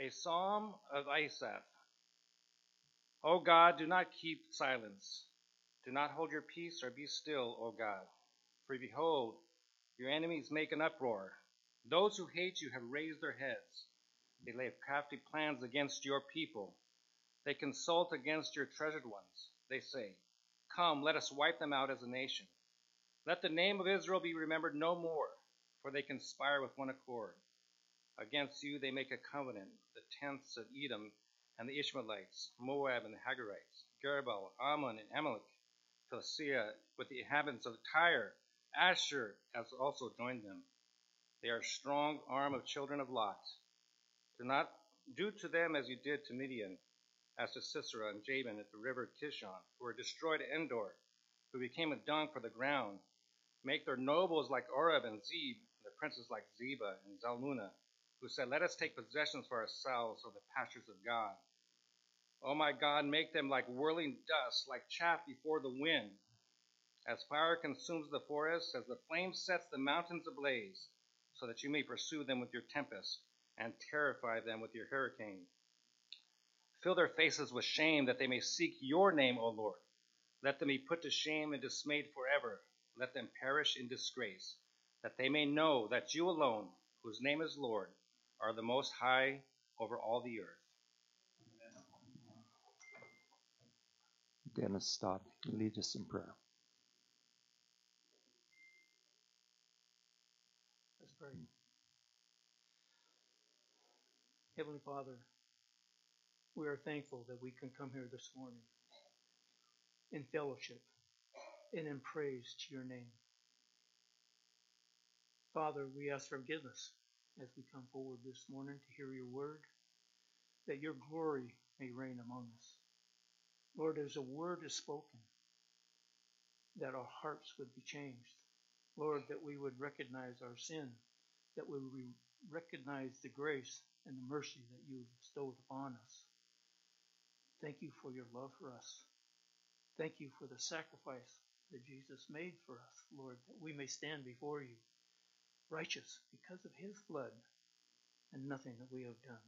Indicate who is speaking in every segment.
Speaker 1: A psalm of Asaph. O God, do not keep silence. Do not hold your peace or be still, O God. For behold, your enemies make an uproar. Those who hate you have raised their heads. They lay crafty plans against your people. They consult against your treasured ones. They say, Come, let us wipe them out as a nation. Let the name of Israel be remembered no more, for they conspire with one accord. Against you they make a covenant, the tents of Edom and the Ishmaelites, Moab and the Hagarites, Gebal, Ammon, and Amalek, Philistia, with the inhabitants of Tyre, Asshur has also joined them. They are strong arm of children of Lot. Do not do to them as you did to Midian, as to Sisera and Jabin at the river Kishon, who were destroyed at Endor, who became a dung for the ground. Make their nobles like Oreb and Zeb, and their princes like Zebah and Zalmunna, who said, Let us take possessions for ourselves of the pastures of God. O my God, make them like whirling dust, like chaff before the wind. As fire consumes the forest, as the flame sets the mountains ablaze, so that you may pursue them with your tempest and terrify them with your hurricane. Fill their faces with shame that they may seek your name, O Lord. Let them be put to shame and dismayed forever. Let them perish in disgrace, that they may know that you alone, whose name is Lord, are the most high over all the earth.
Speaker 2: Dennis stop. lead us in prayer.
Speaker 3: Let's pray. Heavenly Father, we are thankful that we can come here this morning in fellowship and in praise to your name. Father, we ask forgiveness as we come forward this morning to hear your word, that your glory may reign among us. Lord, as a word is spoken, that our hearts would be changed. Lord, that we would recognize our sin, that we would recognize the grace and the mercy that you have bestowed upon us. Thank you for your love for us. Thank you for the sacrifice that Jesus made for us, Lord, that we may stand before you righteous because of his blood and nothing that we have done.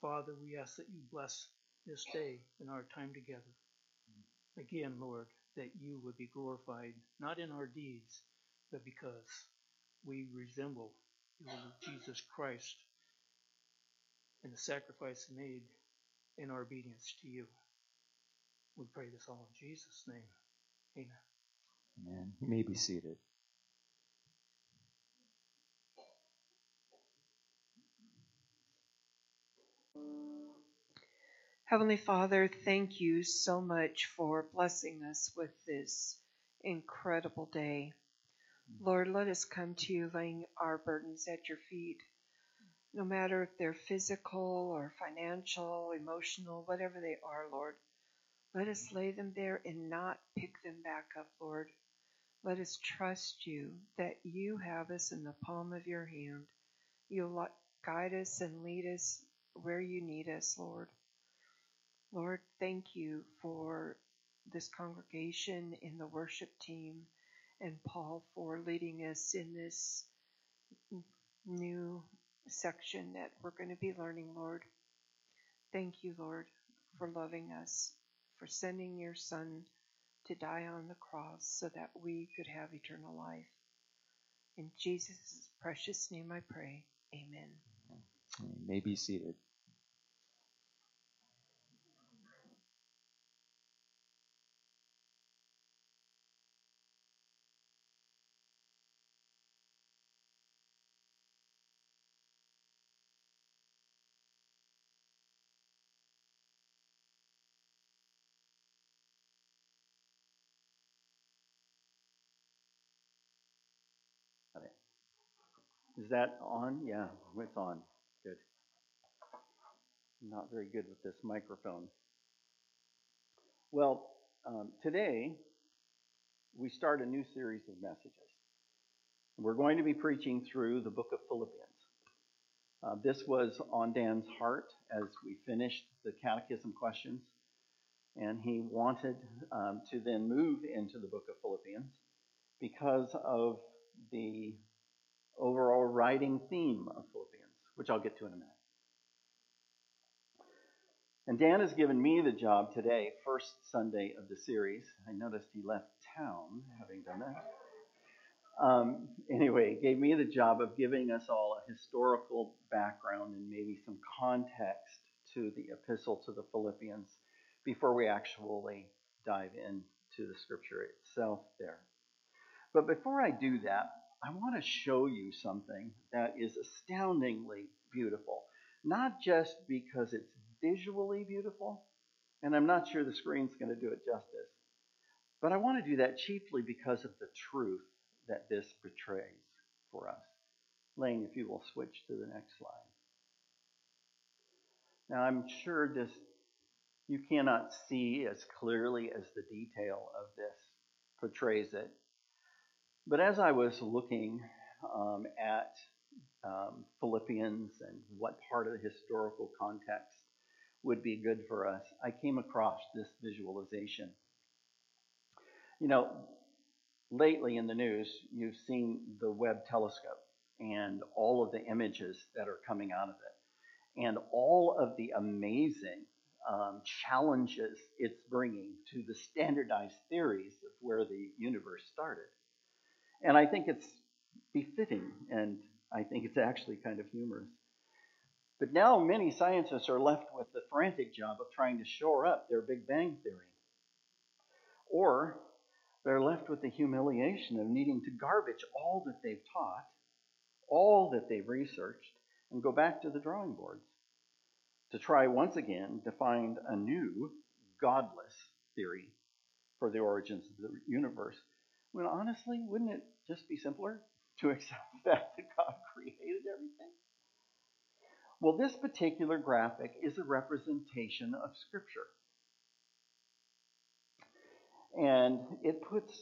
Speaker 3: Father, we ask that you bless this day and our time together. Again, Lord, that you would be glorified, not in our deeds, but because we resemble Jesus Christ and the sacrifice made in our obedience to you. We pray this all in Jesus' name. Amen.
Speaker 2: Amen. You may be seated.
Speaker 4: Heavenly Father, thank you so much for blessing us with this incredible day. Lord, let us come to you laying our burdens at your feet, no matter if they're physical or financial, emotional, whatever they are, Lord. Let us lay them there and not pick them back up, Lord. Let us trust you that you have us in the palm of your hand. You'll guide us and lead us where you need us, Lord. Lord, thank you for this congregation in the worship team and Paul for leading us in this new section that we're going to be learning, Lord. Thank you, Lord, for loving us, for sending your Son to die on the cross so that we could have eternal life. In Jesus' precious name I pray. Amen.
Speaker 2: You may be seated.
Speaker 5: Is that on? Yeah, it's on. Good. Not very good with this microphone. Well, um, today we start a new series of messages. We're going to be preaching through the book of Philippians. Uh, this was on Dan's heart as we finished the catechism questions, and he wanted um, to then move into the book of Philippians because of the overall writing theme of Philippians, which I'll get to in a minute. And Dan has given me the job today, first Sunday of the series. I noticed he left town having done that. Um, anyway, gave me the job of giving us all a historical background and maybe some context to the epistle to the Philippians before we actually dive into the scripture itself there. But before I do that, I want to show you something that is astoundingly beautiful. Not just because it's visually beautiful, and I'm not sure the screen's going to do it justice, but I want to do that chiefly because of the truth that this portrays for us. Lane, if you will switch to the next slide. Now, I'm sure this you cannot see as clearly as the detail of this portrays it. But as I was looking um, at um, Philippians and what part of the historical context would be good for us, I came across this visualization. You know, lately in the news, you've seen the Webb telescope and all of the images that are coming out of it, and all of the amazing um, challenges it's bringing to the standardized theories of where the universe started. And I think it's befitting, and I think it's actually kind of humorous. But now many scientists are left with the frantic job of trying to shore up their Big Bang theory. Or they're left with the humiliation of needing to garbage all that they've taught, all that they've researched, and go back to the drawing boards to try once again to find a new godless theory for the origins of the universe. Well, honestly, wouldn't it just be simpler to accept the fact that God created everything? Well, this particular graphic is a representation of Scripture. And it puts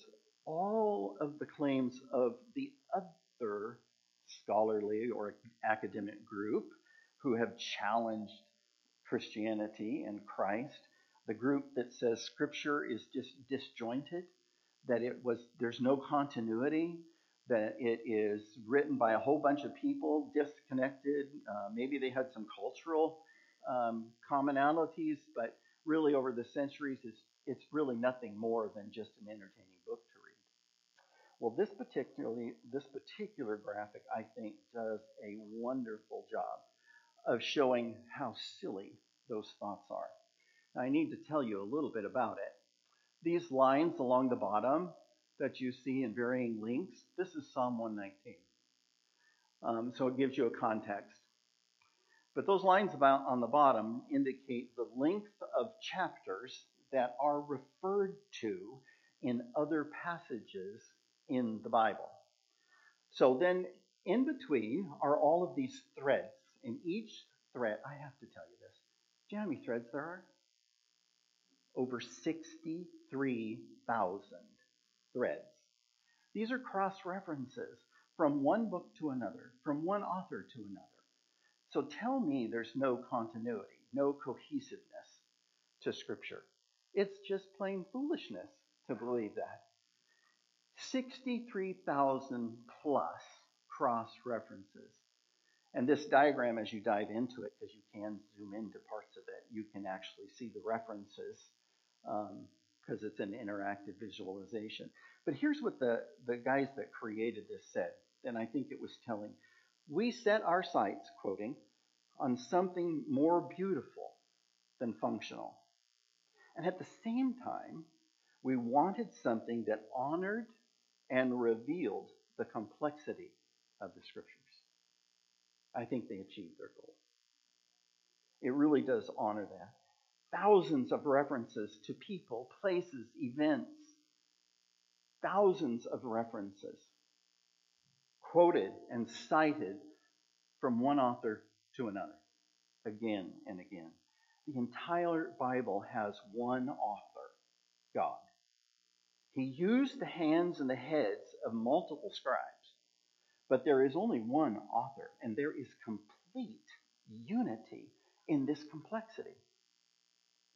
Speaker 5: all of the claims of the other scholarly or academic group who have challenged Christianity and Christ, the group that says Scripture is just disjointed, that it was there's no continuity, that it is written by a whole bunch of people, disconnected. Uh, maybe they had some cultural um, commonalities, but really over the centuries, it's, it's really nothing more than just an entertaining book to read. Well, this particularly this particular graphic, I think, does a wonderful job of showing how silly those thoughts are. Now, I need to tell you a little bit about it. These lines along the bottom that you see in varying lengths, this is Psalm 119. Um, so it gives you a context. But those lines about on the bottom indicate the length of chapters that are referred to in other passages in the Bible. So then in between are all of these threads. And each thread, I have to tell you this. Do you know how many threads there are? Over 63,000 threads. These are cross references from one book to another, from one author to another. So tell me there's no continuity, no cohesiveness to Scripture. It's just plain foolishness to believe that. 63,000 plus cross references. And this diagram, as you dive into it, because you can zoom into parts of it, you can actually see the references um, because it's an interactive visualization. But here's what the, the guys that created this said, and I think it was telling. We set our sights, quoting, on something more beautiful than functional. And at the same time, we wanted something that honored and revealed the complexity of the scriptures. I think they achieved their goal. It really does honor that. Thousands of references to people, places, events. Thousands of references quoted and cited from one author to another, again and again. The entire Bible has one author, God. He used the hands and the heads of multiple scribes but there is only one author, and there is complete unity in this complexity.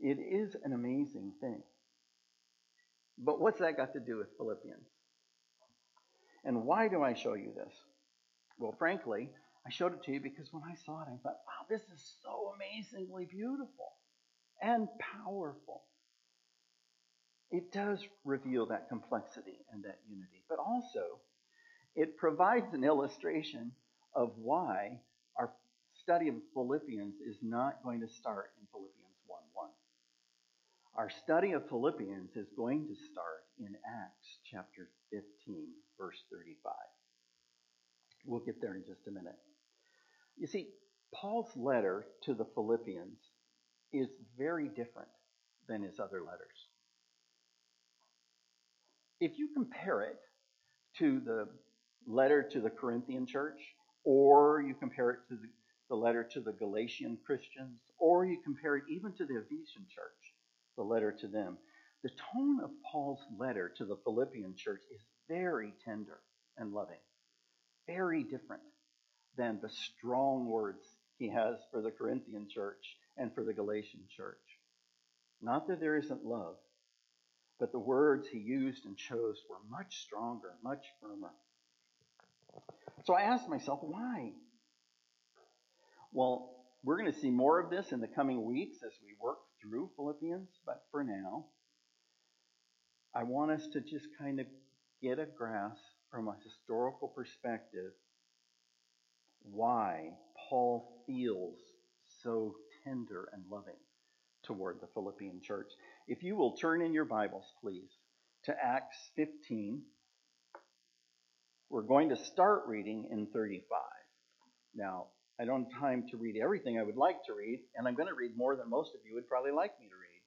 Speaker 5: It is an amazing thing. But what's that got to do with Philippians? And why do I show you this? Well, frankly, I showed it to you because when I saw it, I thought, wow, this is so amazingly beautiful and powerful. It does reveal that complexity and that unity, but also it provides an illustration of why our study of Philippians is not going to start in Philippians 1 1. Our study of Philippians is going to start in Acts chapter 15, verse 35. We'll get there in just a minute. You see, Paul's letter to the Philippians is very different than his other letters. If you compare it to the letter to the Corinthian church, or you compare it to the, the letter to the Galatian Christians, or you compare it even to the Ephesian church, the letter to them, the tone of Paul's letter to the Philippian church is very tender and loving, very different than the strong words he has for the Corinthian church and for the Galatian church. Not that there isn't love, but the words he used and chose were much stronger, much firmer. So I asked myself, why? Well, we're going to see more of this in the coming weeks as we work through Philippians, but for now, I want us to just kind of get a grasp from a historical perspective why Paul feels so tender and loving toward the Philippian church. If you will turn in your Bibles, please, to Acts 15. We're going to start reading in 35. Now, I don't have time to read everything I would like to read, and I'm going to read more than most of you would probably like me to read.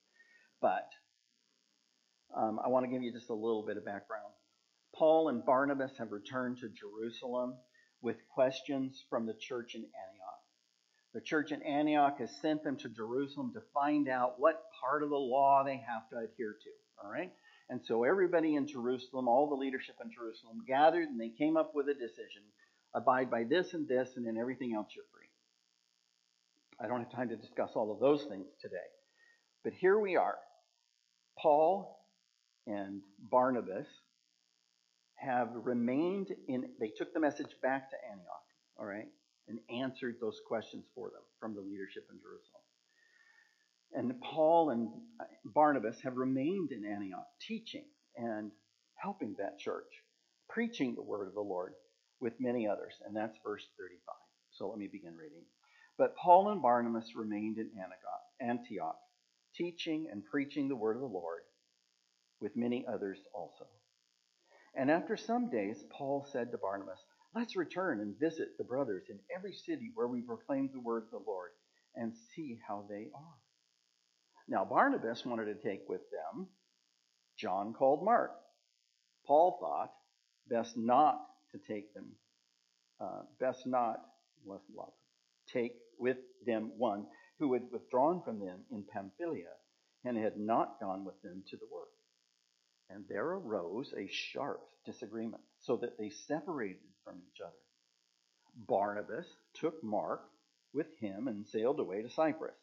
Speaker 5: But um, I want to give you just a little bit of background. Paul and Barnabas have returned to Jerusalem with questions from the church in Antioch. The church in Antioch has sent them to Jerusalem to find out what part of the law they have to adhere to. All right? And so everybody in Jerusalem, all the leadership in Jerusalem gathered and they came up with a decision abide by this and this, and then everything else you're free. I don't have time to discuss all of those things today. But here we are. Paul and Barnabas have remained in, they took the message back to Antioch, all right, and answered those questions for them from the leadership in Jerusalem. And Paul and uh, Barnabas have remained in Antioch, teaching and helping that church, preaching the word of the Lord with many others. And that's verse 35. So let me begin reading. But Paul and Barnabas remained in Antioch, teaching and preaching the word of the Lord with many others also. And after some days, Paul said to Barnabas, Let's return and visit the brothers in every city where we proclaim the word of the Lord and see how they are. Now, Barnabas wanted to take with them John called Mark. Paul thought best not to take them, uh, best not, less love, take with them one who had withdrawn from them in Pamphylia and had not gone with them to the work. And there arose a sharp disagreement, so that they separated from each other. Barnabas took Mark with him and sailed away to Cyprus.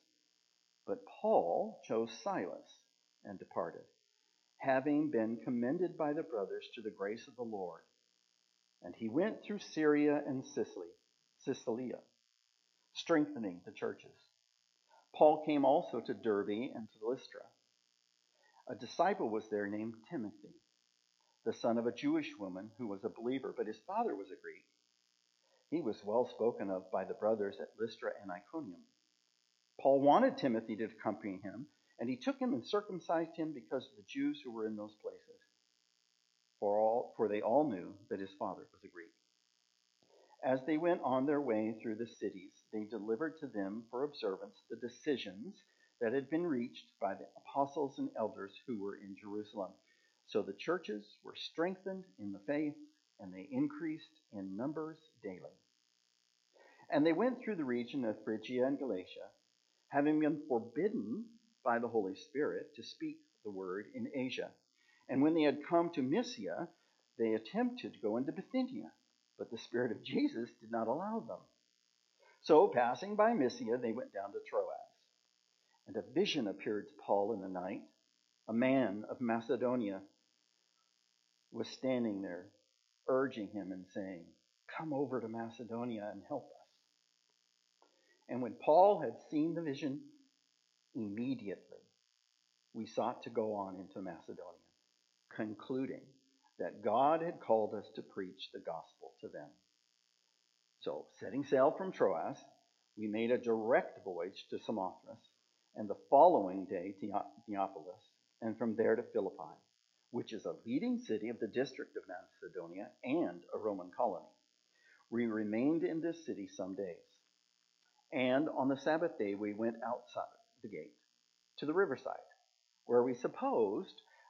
Speaker 5: But Paul chose Silas and departed, having been commended by the brothers to the grace of the Lord. And he went through Syria and Sicily, Cilicia, strengthening the churches. Paul came also to Derbe and to Lystra. A disciple was there named Timothy, the son of a Jewish woman who was a believer, but his father was a Greek. He was well spoken of by the brothers at Lystra and Iconium. Paul wanted Timothy to accompany him, and he took him and circumcised him because of the Jews who were in those places. For, all, for they all knew that his father was a Greek. As they went on their way through the cities, they delivered to them for observance the decisions that had been reached by the apostles and elders who were in Jerusalem. So the churches were strengthened in the faith, and they increased in numbers daily. And they went through the region of Phrygia and Galatia, having been forbidden by the Holy Spirit to speak the word in Asia. And when they had come to Mysia, they attempted to go into Bithynia, but the Spirit of Jesus did not allow them. So, passing by Mysia, they went down to Troas. And a vision appeared to Paul in the night. A man of Macedonia was standing there, urging him and saying, Come over to Macedonia and help us. And when Paul had seen the vision, immediately we sought to go on into Macedonia, concluding that God had called us to preach the gospel to them. So, setting sail from Troas, we made a direct voyage to Samothrace, and the following day to Neapolis, and from there to Philippi, which is a leading city of the district of Macedonia and a Roman colony. We remained in this city some days. And on the Sabbath day, we went outside the gate to the riverside, where we supposed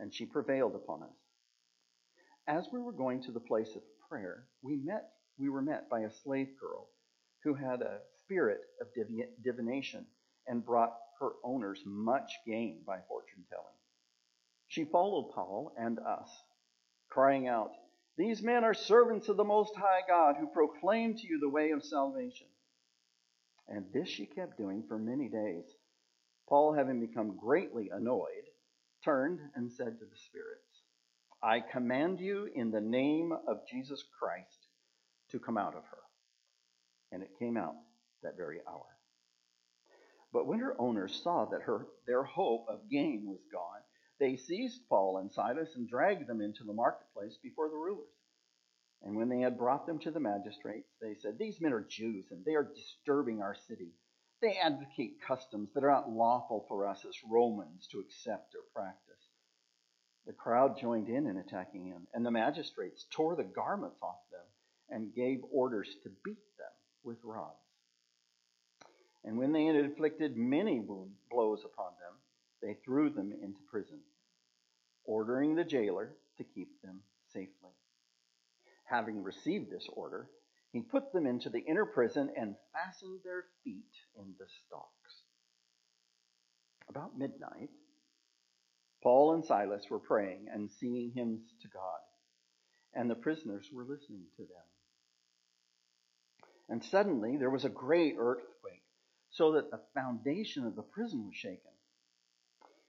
Speaker 5: And she prevailed upon us. As we were going to the place of prayer, we met we were met by a slave girl who had a spirit of divination and brought her owners much gain by fortune telling. She followed Paul and us, crying out, These men are servants of the Most High God who proclaim to you the way of salvation. And this she kept doing for many days. Paul, having become greatly annoyed, turned and said to the spirits, I command you in the name of Jesus Christ to come out of her. And it came out that very hour. But when her owners saw that her, their hope of gain was gone, they seized Paul and Silas and dragged them into the marketplace before the rulers. And when they had brought them to the magistrates, they said, These men are Jews, and they are disturbing our city. They advocate customs that are not lawful for us as Romans to accept or practice. The crowd joined in in attacking him, and the magistrates tore the garments off them and gave orders to beat them with rods. And when they had inflicted many blows upon them, they threw them into prison, ordering the jailer to keep them safely. Having received this order, he put them into the inner prison and fastened their feet in the stocks. About midnight, Paul and Silas were praying and singing hymns to God, and the prisoners were listening to them. And suddenly there was a great earthquake, so that the foundation of the prison was shaken.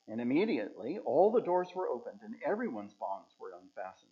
Speaker 5: And immediately all the doors were opened, and everyone's bonds were unfastened.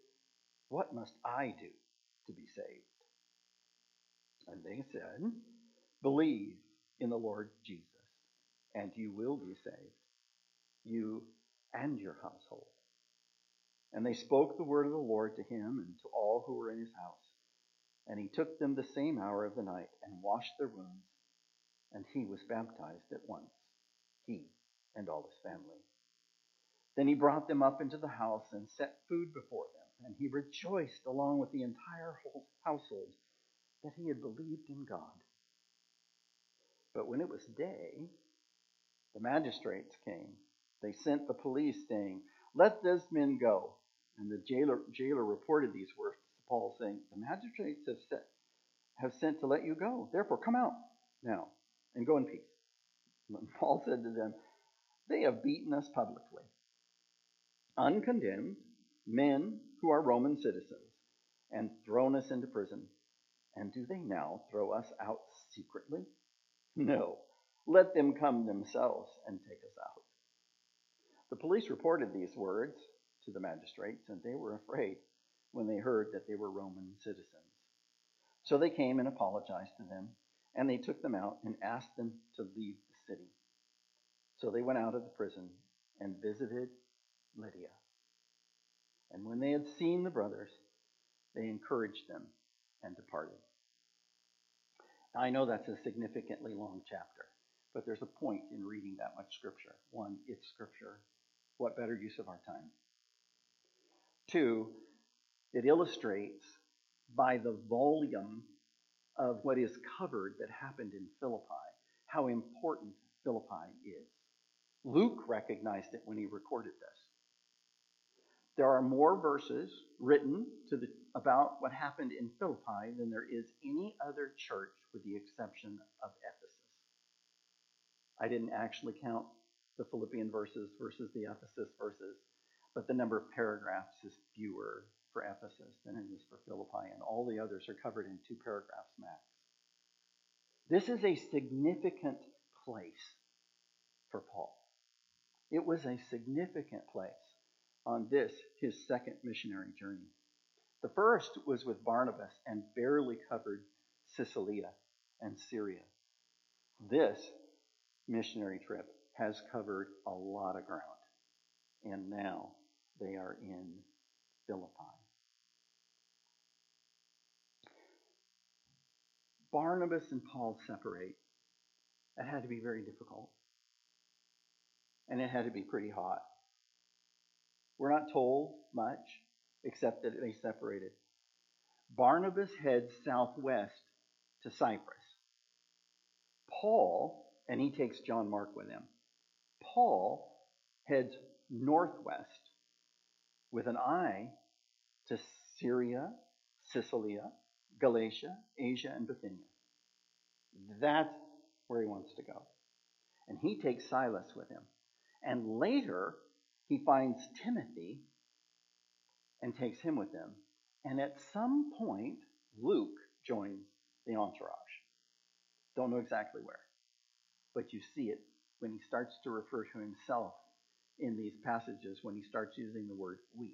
Speaker 5: what must I do to be saved? And they said, Believe in the Lord Jesus, and you will be saved, you and your household. And they spoke the word of the Lord to him and to all who were in his house. And he took them the same hour of the night and washed their wounds, and he was baptized at once, he and all his family. Then he brought them up into the house and set food before them, and he rejoiced along with the entire household that he had believed in God. But when it was day, the magistrates came. They sent the police, saying, Let these men go. And the jailer, jailer reported these words to Paul, saying, The magistrates have, set, have sent to let you go. Therefore, come out now and go in peace. And Paul said to them, They have beaten us publicly, uncondemned, men who are Roman citizens, and thrown us into prison. And do they now throw us out secretly? No. Let them come themselves and take us out. The police reported these words to the magistrates, and they were afraid when they heard that they were Roman citizens. So they came and apologized to them, and they took them out and asked them to leave the city. So they went out of the prison and visited Lydia. And when they had seen the brothers, they encouraged them and departed. Now, I know that's a significantly long chapter, But there's a point in reading that much scripture. One, it's scripture. What better use of our time? Two, it illustrates by the volume of what is covered that happened in Philippi how important Philippi is. Luke recognized it when he recorded this. There are more verses written the, about what happened in Philippi than there is any other church with the exception of Ephesus. I didn't actually count the Philippian verses versus the Ephesus verses, but the number of paragraphs is fewer for Ephesus than it is for Philippi, and all the others are covered in two paragraphs max. This is a significant place for Paul. It was a significant place on this, his second missionary journey. The first was with Barnabas and barely covered Cilicia and Syria. This missionary trip has covered a lot of ground, and now they are in Philippi. Barnabas and Paul separate. That had to be very difficult. And it had to be pretty hot. We're not told much except that they separated. Barnabas heads southwest to Cyprus. Paul, and he takes John Mark with him. Paul heads northwest with an eye to Syria, Cilicia, Galatia, Asia, and Bithynia. That's where he wants to go. And he takes Silas with him. And later, he finds Timothy and takes him with him. And at some point, Luke joins the entourage. Don't know exactly where, but you see it when he starts to refer to himself in these passages when he starts using the word we.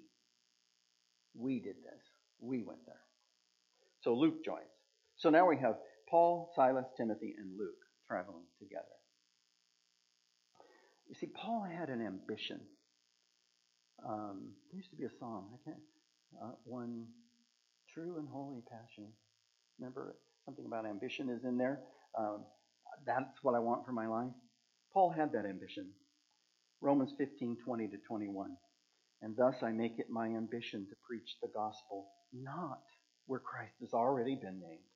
Speaker 5: We did this. We went there. So Luke joins. So now we have Paul, Silas, Timothy, and Luke traveling together. You see, Paul had an ambition. Um, there used to be a song. I can't. Uh, one true and holy passion. Remember something about ambition is in there. Um, that's what I want for my life. Paul had that ambition. Romans 15, 20 to 21. And thus I make it my ambition to preach the gospel, not where Christ has already been named,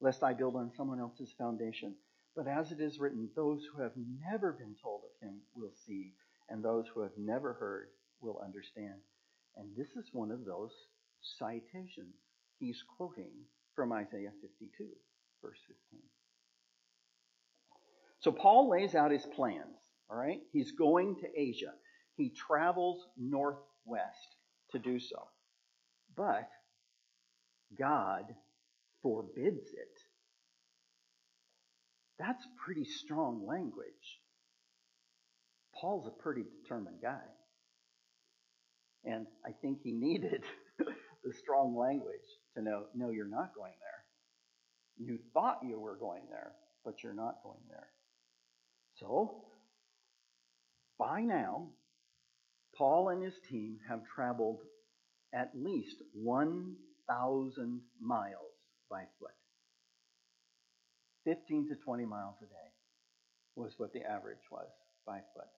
Speaker 5: lest I build on someone else's foundation. But as it is written, those who have never been told of him will see, and those who have never heard will understand. And this is one of those citations he's quoting from Isaiah 52, verse 15. So Paul lays out his plans, all right? He's going to Asia. He travels northwest to do so. But God forbids it. That's pretty strong language. Paul's a pretty determined guy. And I think he needed the strong language to know no, you're not going there. You thought you were going there, but you're not going there. So, by now, Paul and his team have traveled at least 1,000 miles by foot. 15 to 20 miles a day was what the average was by foot.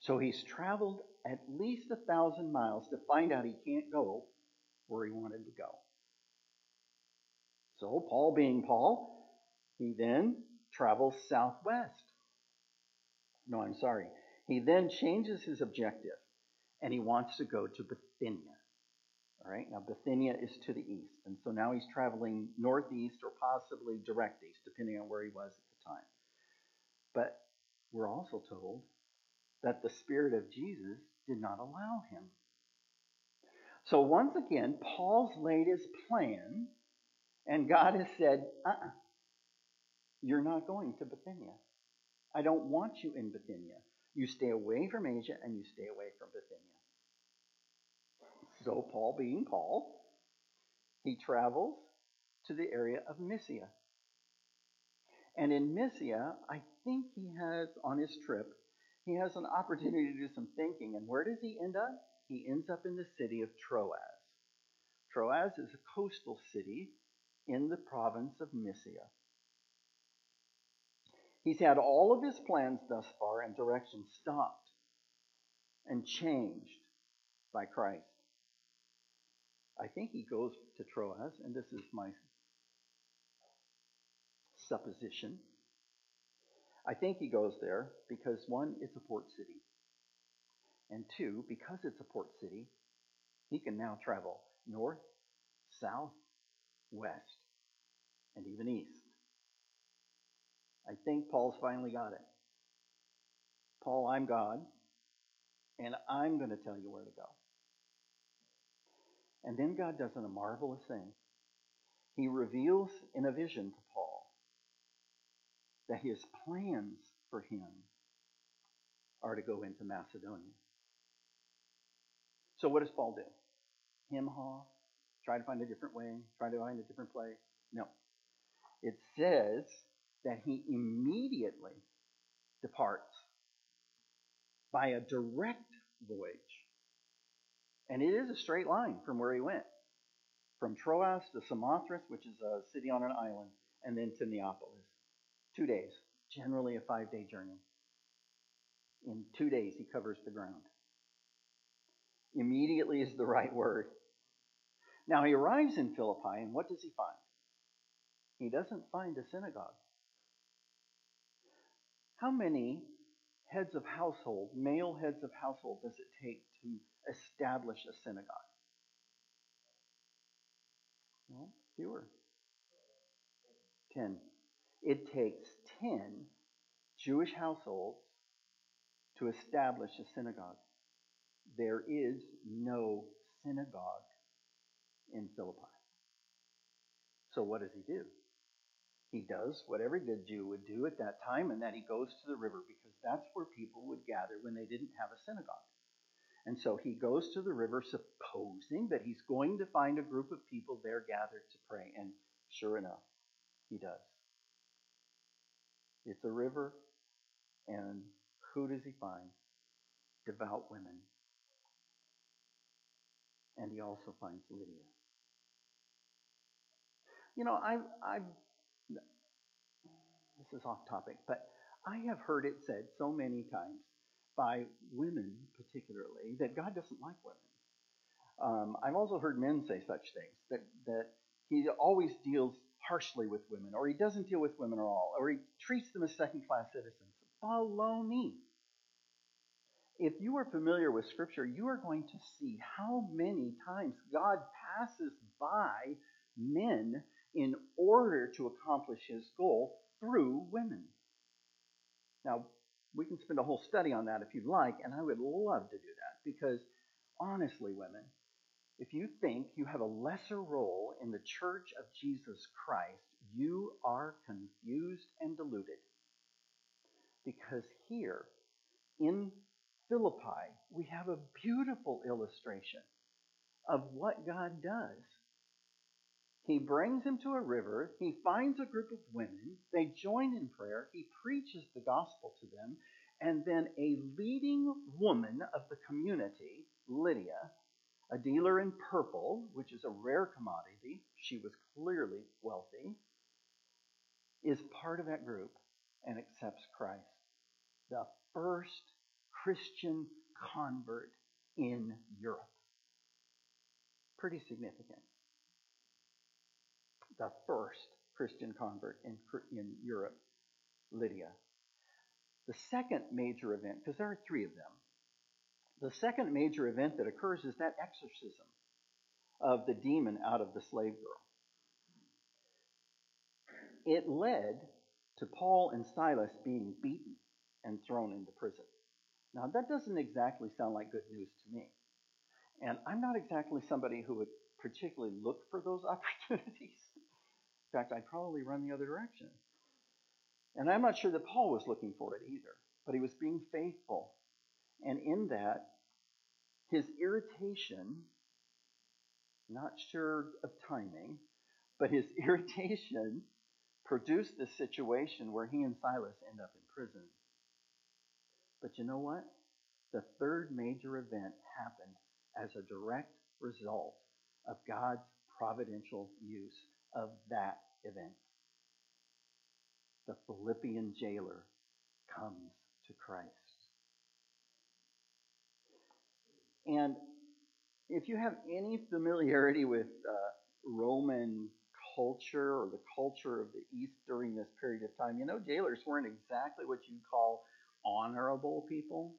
Speaker 5: So he's traveled at least a thousand miles to find out he can't go where he wanted to go. So, Paul being Paul, he then travels southwest. No, I'm sorry. He then changes his objective and he wants to go to Bithynia. All right, now Bithynia is to the east. And so now he's traveling northeast or possibly direct east, depending on where he was at the time. But we're also told that the Spirit of Jesus did not allow him. So once again, Paul's laid his plan, and God has said, uh uh-uh, you're not going to Bithynia. I don't want you in Bithynia. You stay away from Asia and you stay away from Bithynia. So, Paul being Paul, he travels to the area of Mysia. And in Mysia, I think he has, on his trip, he has an opportunity to do some thinking. And where does he end up? He ends up in the city of Troas. Troas is a coastal city in the province of Mysia. He's had all of his plans thus far and direction stopped and changed by Christ. I think he goes to Troas, and this is my supposition. I think he goes there because one, it's a port city. And two, because it's a port city, he can now travel north, south, west, and even east. I think Paul's finally got it. Paul, I'm God, and I'm going to tell you where to go. And then God does a marvelous thing. He reveals in a vision to Paul that his plans for him are to go into Macedonia. So what does Paul do? Him haw? Try to find a different way? Try to find a different place? No. It says that he immediately departs by a direct voyage. And it is a straight line from where he went. From Troas to Samothrace, which is a city on an island, and then to Neapolis. Two days, generally a five day journey. In two days, he covers the ground. Immediately is the right word. Now he arrives in Philippi, and what does he find? He doesn't find a synagogue. How many heads of household, male heads of household, does it take to establish a synagogue? Well, fewer. Ten. It takes ten Jewish households to establish a synagogue. There is no synagogue in Philippi. So what does he do? He does what every good Jew would do at that time, and that he goes to the river because that's where people would gather when they didn't have a synagogue. And so he goes to the river supposing that he's going to find a group of people there gathered to pray. And sure enough, he does. It's a river, and who does he find? Devout women. And he also finds Lydia. You know, I've, I've this is off topic, but I have heard it said so many times by women, particularly, that God doesn't like women. Um, I've also heard men say such things that that He always deals harshly with women, or He doesn't deal with women at all, or He treats them as second-class citizens. Baloney. If you are familiar with Scripture, you are going to see how many times God passes by men in order to accomplish His goal through women. Now, we can spend a whole study on that if you'd like, and I would love to do that because, honestly, women, if you think you have a lesser role in the church of Jesus Christ, you are confused and deluded. Because here in Philippi, we have a beautiful illustration of what God does he brings him to a river. He finds a group of women. They join in prayer. He preaches the gospel to them. And then a leading woman of the community, Lydia, a dealer in purple, which is a rare commodity, she was clearly wealthy, is part of that group and accepts Christ. The first Christian convert in Europe. Pretty significant the first Christian convert in, in Europe, Lydia. The second major event, because there are three of them, the second major event that occurs is that exorcism of the demon out of the slave girl. It led to Paul and Silas being beaten and thrown into prison. Now, that doesn't exactly sound like good news to me. And I'm not exactly somebody who would particularly look for those opportunities. In fact, I'd probably run the other direction. And I'm not sure that Paul was looking for it either, but he was being faithful. And in that, his irritation, not sure of timing, but his irritation produced this situation where he and Silas end up in prison. But you know what? The third major event happened as a direct result of God's providential use of that event. the Philippian jailer comes to Christ. And if you have any familiarity with uh, Roman culture or the culture of the East during this period of time, you know, jailers weren't exactly what you'd call honorable people,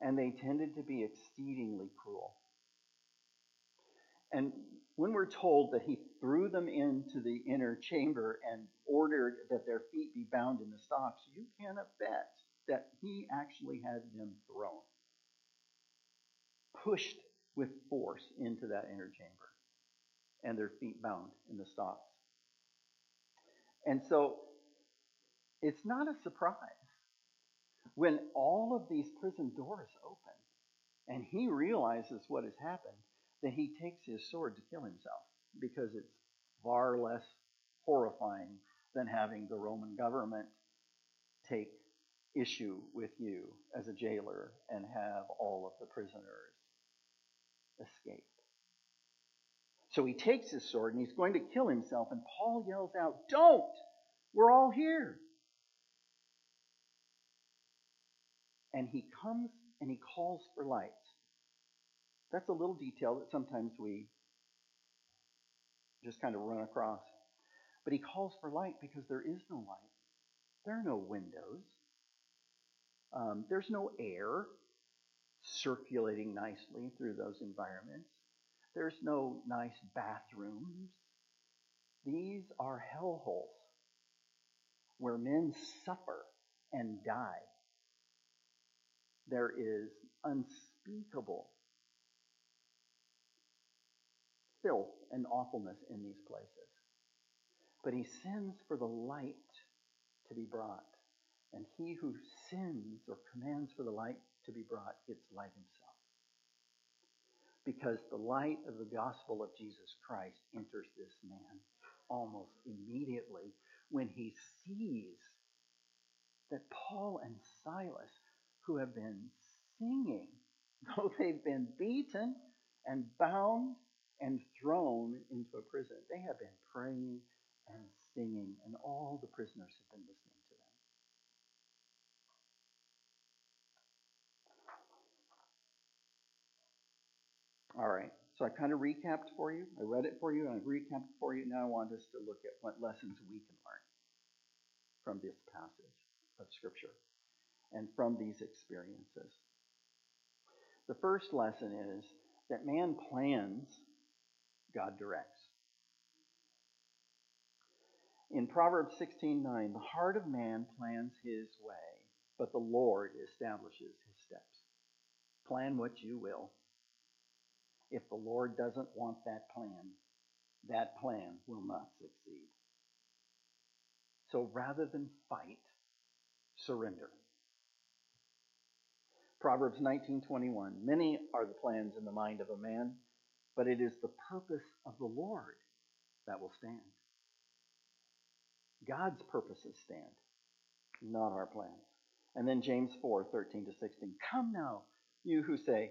Speaker 5: and they tended to be exceedingly cruel. And when we're told that he threw them into the inner chamber and ordered that their feet be bound in the stocks, you cannot bet that he actually had them thrown, pushed with force into that inner chamber, and their feet bound in the stocks. And so it's not a surprise when all of these prison doors open and he realizes what has happened that he takes his sword to kill himself because it's far less horrifying than having the Roman government take issue with you as a jailer and have all of the prisoners escape. So he takes his sword and he's going to kill himself, and Paul yells out, Don't! We're all here. And he comes and he calls for light. That's a little detail that sometimes we just kind of run across. But he calls for light because there is no light. There are no windows. Um, there's no air circulating nicely through those environments. There's no nice bathrooms. These are hellholes where men suffer and die. There is unspeakable filth and awfulness in these places. But he sends for the light to be brought. And he who sends or commands for the light to be brought gets light himself. Because the light of the gospel of Jesus Christ enters this man almost immediately when he sees that Paul and Silas, who have been singing, though they've been beaten and bound and thrown into a prison. They have been praying and singing, and all the prisoners have been listening to them. All right, so I kind of recapped for you. I read it for you, and I recapped for you. Now I want us to look at what lessons we can learn from this passage of Scripture and from these experiences. The first lesson is that man plans God directs. In Proverbs 16:9, the heart of man plans his way, but the Lord establishes his steps. Plan what you will. If the Lord doesn't want that plan, that plan will not succeed. So rather than fight, surrender. Proverbs 19:21 Many are the plans in the mind of a man, but it is the purpose of the Lord that will stand. God's purposes stand, not our plans. And then James 4 13 to 16. Come now, you who say,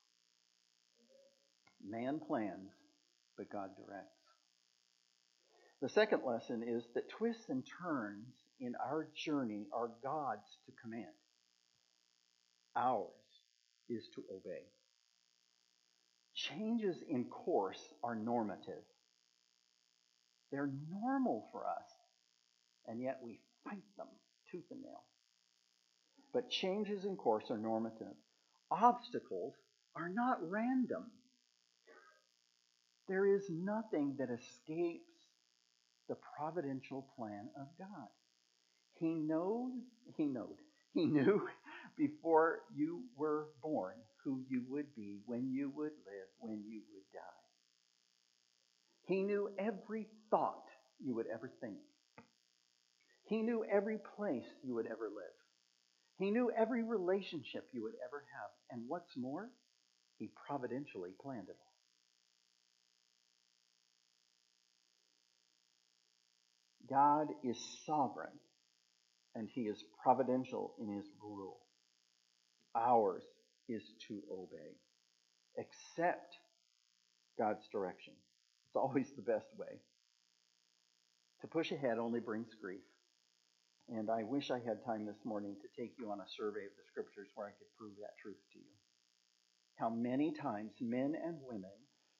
Speaker 5: Man plans, but God directs. The second lesson is that twists and turns in our journey are God's to command. Ours is to obey. Changes in course are normative. They're normal for us, and yet we fight them tooth and nail. But changes in course are normative. Obstacles are not random. There is nothing that escapes the providential plan of God. He knows, he knowed, he knew before you were born who you would be, when you would live, when you would die. He knew every thought you would ever think. He knew every place you would ever live. He knew every relationship you would ever have. And what's more, He providentially planned it all. God is sovereign and He is providential in His rule. Ours is to obey, accept God's direction. It's always the best way. To push ahead only brings grief. And I wish I had time this morning to take you on a survey of the scriptures where I could prove that truth to you. How many times men and women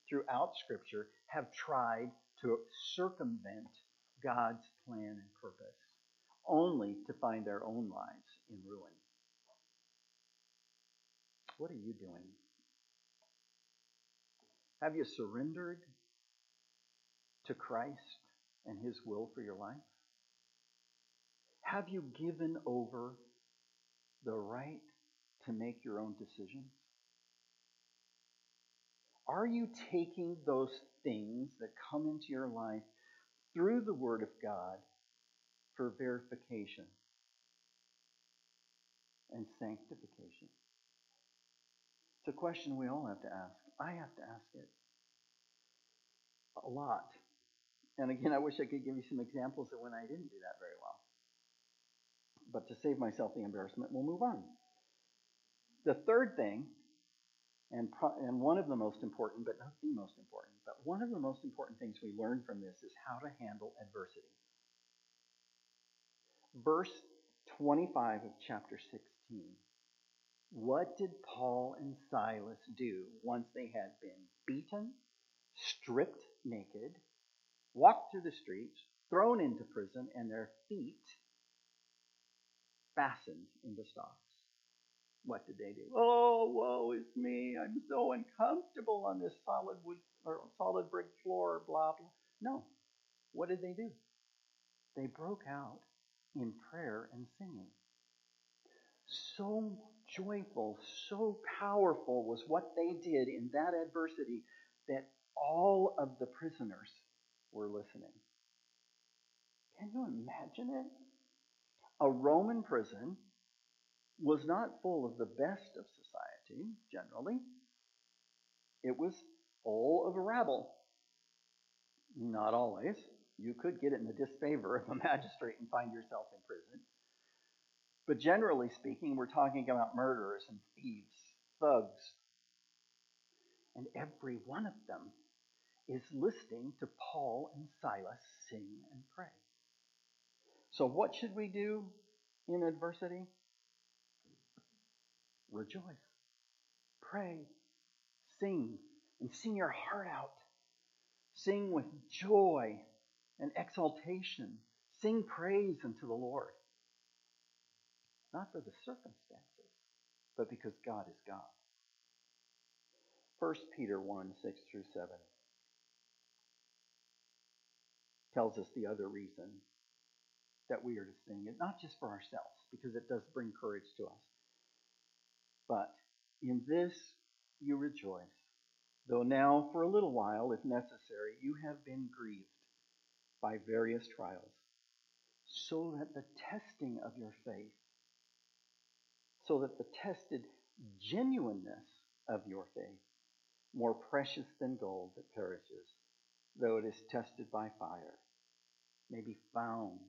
Speaker 5: throughout scripture have tried to circumvent God's plan and purpose, only to find their own lives in ruin. What are you doing? Have you surrendered to Christ and His will for your life? Have you given over the right to make your own decisions? Are you taking those things that come into your life through the Word of God for verification and sanctification? It's a question we all have to ask. I have to ask it a lot. And again, I wish I could give you some examples of when I didn't do that very well. But to save myself the embarrassment, we'll move on. The third thing, and, pro- and one of the most important, but not the most important, but one of the most important things we learn from this is how to handle adversity. Verse 25 of chapter 16. What did Paul and Silas do once they had been beaten, stripped naked, walked through the streets, thrown into prison, and their feet fastened in the stocks? What did they do? Oh, woe is me! I'm so uncomfortable on this solid wood or solid brick floor. Blah blah. No. What did they do? They broke out in prayer and singing. So joyful, so powerful was what they did in that adversity that all of the prisoners were listening. Can you imagine it? A Roman prison was not full of the best of society, generally. It was full of a rabble. Not always. You could get in the disfavor of a magistrate and find yourself in prison. But generally speaking, we're talking about murderers and thieves, thugs. And every one of them is listening to Paul and Silas sing and pray. So, what should we do in adversity? Rejoice, pray, sing, and sing your heart out. Sing with joy and exaltation. Sing praise unto the Lord. Not for the circumstances, but because God is God. 1 Peter 1 6 through 7 tells us the other reason that we are to sing it, not just for ourselves, because it does bring courage to us. But in this you rejoice, though now for a little while, if necessary, you have been grieved by various trials, so that the testing of your faith, so that the tested genuineness of your faith, more precious than gold that perishes, though it is tested by fire, may be found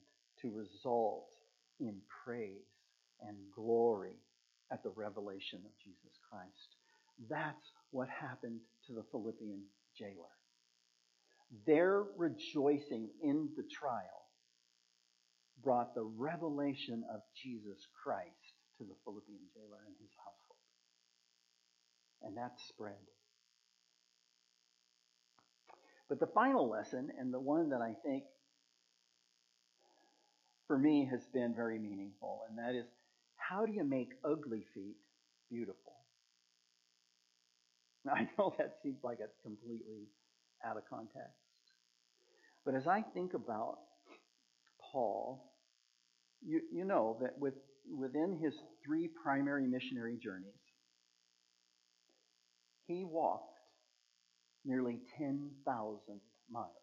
Speaker 5: to result in praise and glory at the revelation of Jesus Christ. That's what happened to the Philippian jailer. Their rejoicing in the trial brought the revelation of Jesus Christ to the Philippian jailer and his household. And that spread. But the final lesson, and the one that I think for me has been very meaningful, and that is how do you make ugly feet beautiful? Now, I know that seems like it's completely out of context. But as I think about Paul, you, you know that with, within his three primary missionary journeys, he walked nearly 10,000 miles.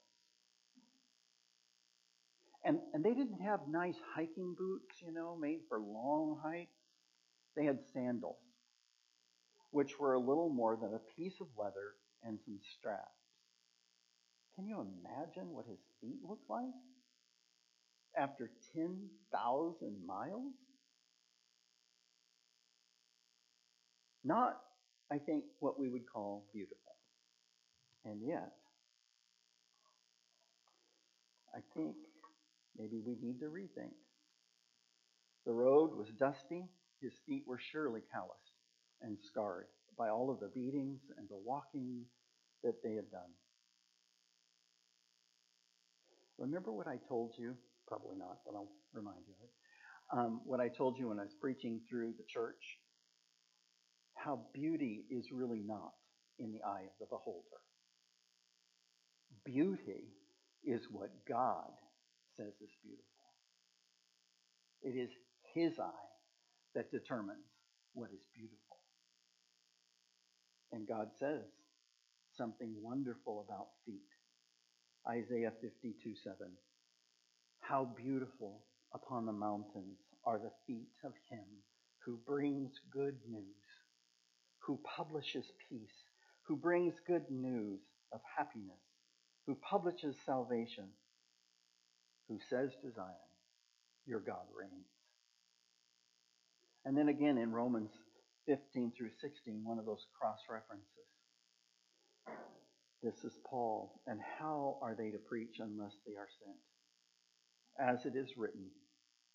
Speaker 5: And, and they didn't have nice hiking boots, you know, made for long hikes. They had sandals, which were a little more than a piece of leather and some straps. Can you imagine what his feet looked like after 10,000 miles? Not, I think, what we would call beautiful. And yet, I think maybe we need to rethink. The road was dusty. His feet were surely calloused and scarred by all of the beatings and the walking that they had done. Remember what I told you? Probably not, but I'll remind you of it. Um, what I told you when I was preaching through the church how beauty is really not in the eye of the beholder. Beauty is what God says is beautiful. It is His eye that determines what is beautiful. And God says something wonderful about feet. Isaiah 52 7. How beautiful upon the mountains are the feet of him who brings good news, who publishes peace, who brings good news of happiness, who publishes salvation, who says to Zion, Your God reigns. And then again in Romans 15 through 16, one of those cross references. This is Paul. And how are they to preach unless they are sent? As it is written,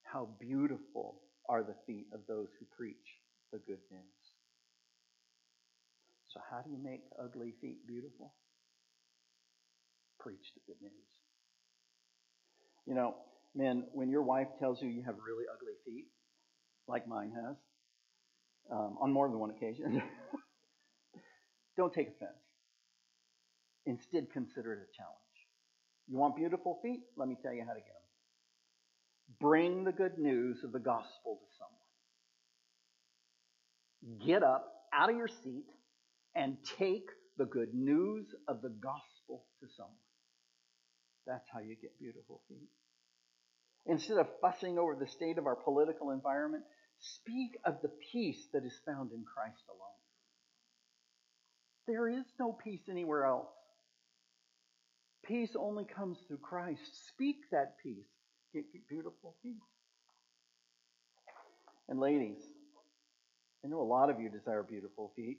Speaker 5: how beautiful are the feet of those who preach the good news. So, how do you make ugly feet beautiful? Preach the good news. You know, men, when your wife tells you you have really ugly feet, like mine has, um, on more than one occasion, don't take offense. Instead, consider it a challenge. You want beautiful feet? Let me tell you how to get them. Bring the good news of the gospel to someone. Get up out of your seat and take the good news of the gospel to someone. That's how you get beautiful feet. Instead of fussing over the state of our political environment, speak of the peace that is found in Christ alone. There is no peace anywhere else. Peace only comes through Christ. Speak that peace. Get beautiful feet. And ladies, I know a lot of you desire beautiful feet,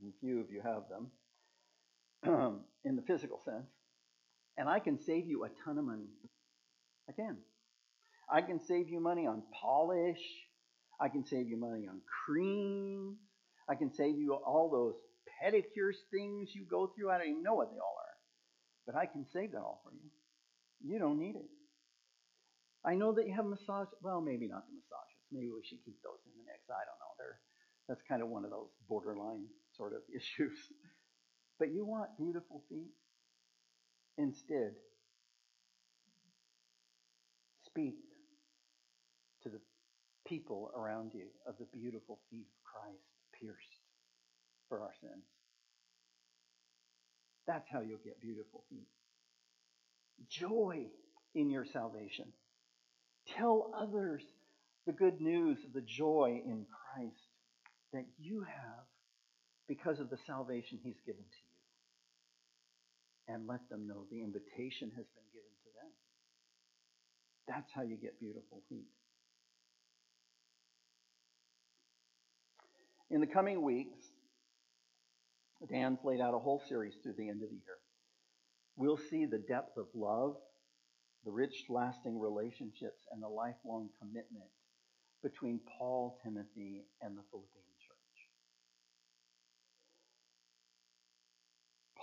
Speaker 5: and few of you have them in the physical sense. And I can save you a ton of money. I can. I can save you money on polish. I can save you money on creams. I can save you all those pedicures things you go through. I don't even know what they all are. But I can save that all for you. You don't need it. I know that you have massage. Well, maybe not the massages. Maybe we should keep those in the next. I don't know. They're, that's kind of one of those borderline sort of issues. But you want beautiful feet? Instead, speak to the people around you of the beautiful feet of Christ pierced for our sins. That's how you'll get beautiful feet. Joy in your salvation. Tell others the good news of the joy in Christ that you have because of the salvation He's given to you. And let them know the invitation has been given to them. That's how you get beautiful feet. In the coming weeks, Dan's laid out a whole series through the end of the year. We'll see the depth of love, the rich, lasting relationships, and the lifelong commitment between Paul, Timothy, and the Philippian church.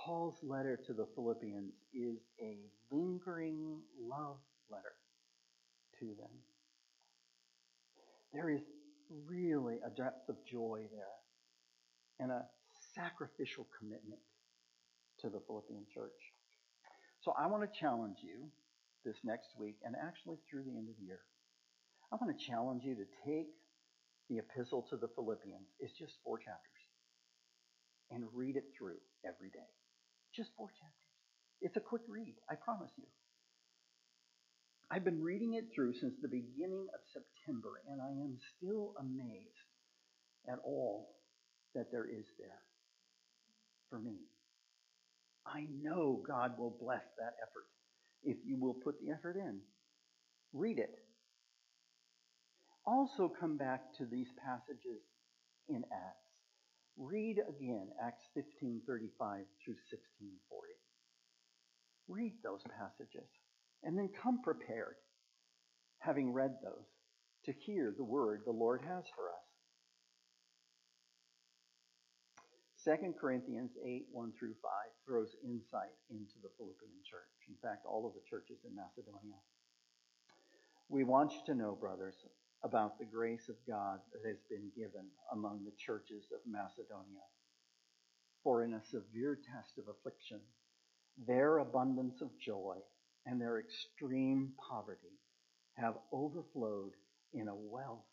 Speaker 5: Paul's letter to the Philippians is a lingering love letter to them. There is really a depth of joy there and a sacrificial commitment to the Philippian church. So I want to challenge you this next week and actually through the end of the year. I want to challenge you to take the epistle to the Philippians. It's just four chapters. And read it through every day. Just four chapters. It's a quick read, I promise you. I've been reading it through since the beginning of September, and I am still amazed at all that there is there for me. I know God will bless that effort if you will put the effort in. Read it. Also, come back to these passages in Acts. Read again Acts 15:35 through 16:40. Read those passages and then come prepared, having read those, to hear the word the Lord has for us. 2 Corinthians 8, 1 through 5 throws insight into the Philippian church. In fact, all of the churches in Macedonia. We want you to know, brothers, about the grace of God that has been given among the churches of Macedonia. For in a severe test of affliction, their abundance of joy and their extreme poverty have overflowed in a wealth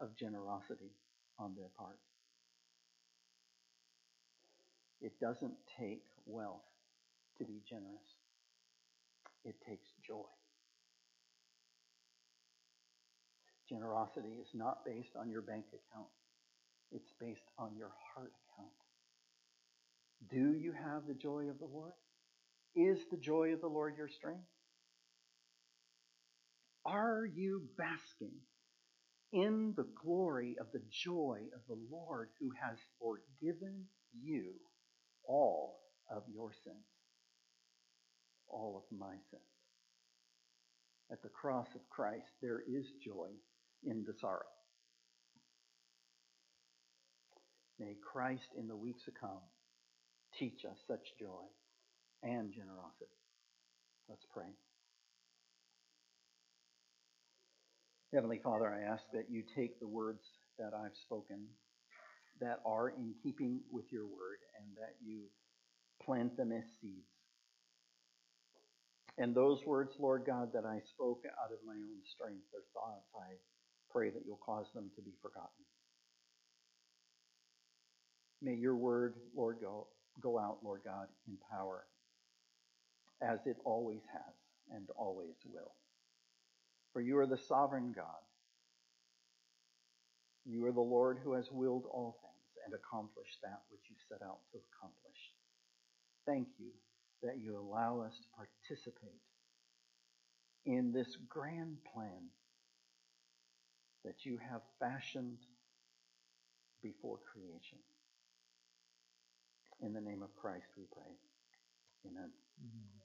Speaker 5: of generosity on their part. It doesn't take wealth to be generous. It takes joy. Generosity is not based on your bank account. It's based on your heart account. Do you have the joy of the Lord? Is the joy of the Lord your strength? Are you basking in the glory of the joy of the Lord who has forgiven you all of your sins? All of my sins. At the cross of Christ, there is joy in the sorrow. May Christ in the weeks to come teach us such joy and generosity. Let's pray. Heavenly Father, I ask that you take the words that I've spoken that are in keeping with your word and that you plant them as seeds. And those words, Lord God, that I spoke out of my own strength or thoughts, I pray that you'll cause them to be forgotten. May your word, Lord, go, go out, Lord God, in power, as it always has and always will. For you are the sovereign God. You are the Lord who has willed all things and accomplished that which you set out to accomplish. Thank you that you allow us to participate in this grand plan that you have fashioned before creation. In the name of Christ we pray. Amen.
Speaker 2: Mm-hmm.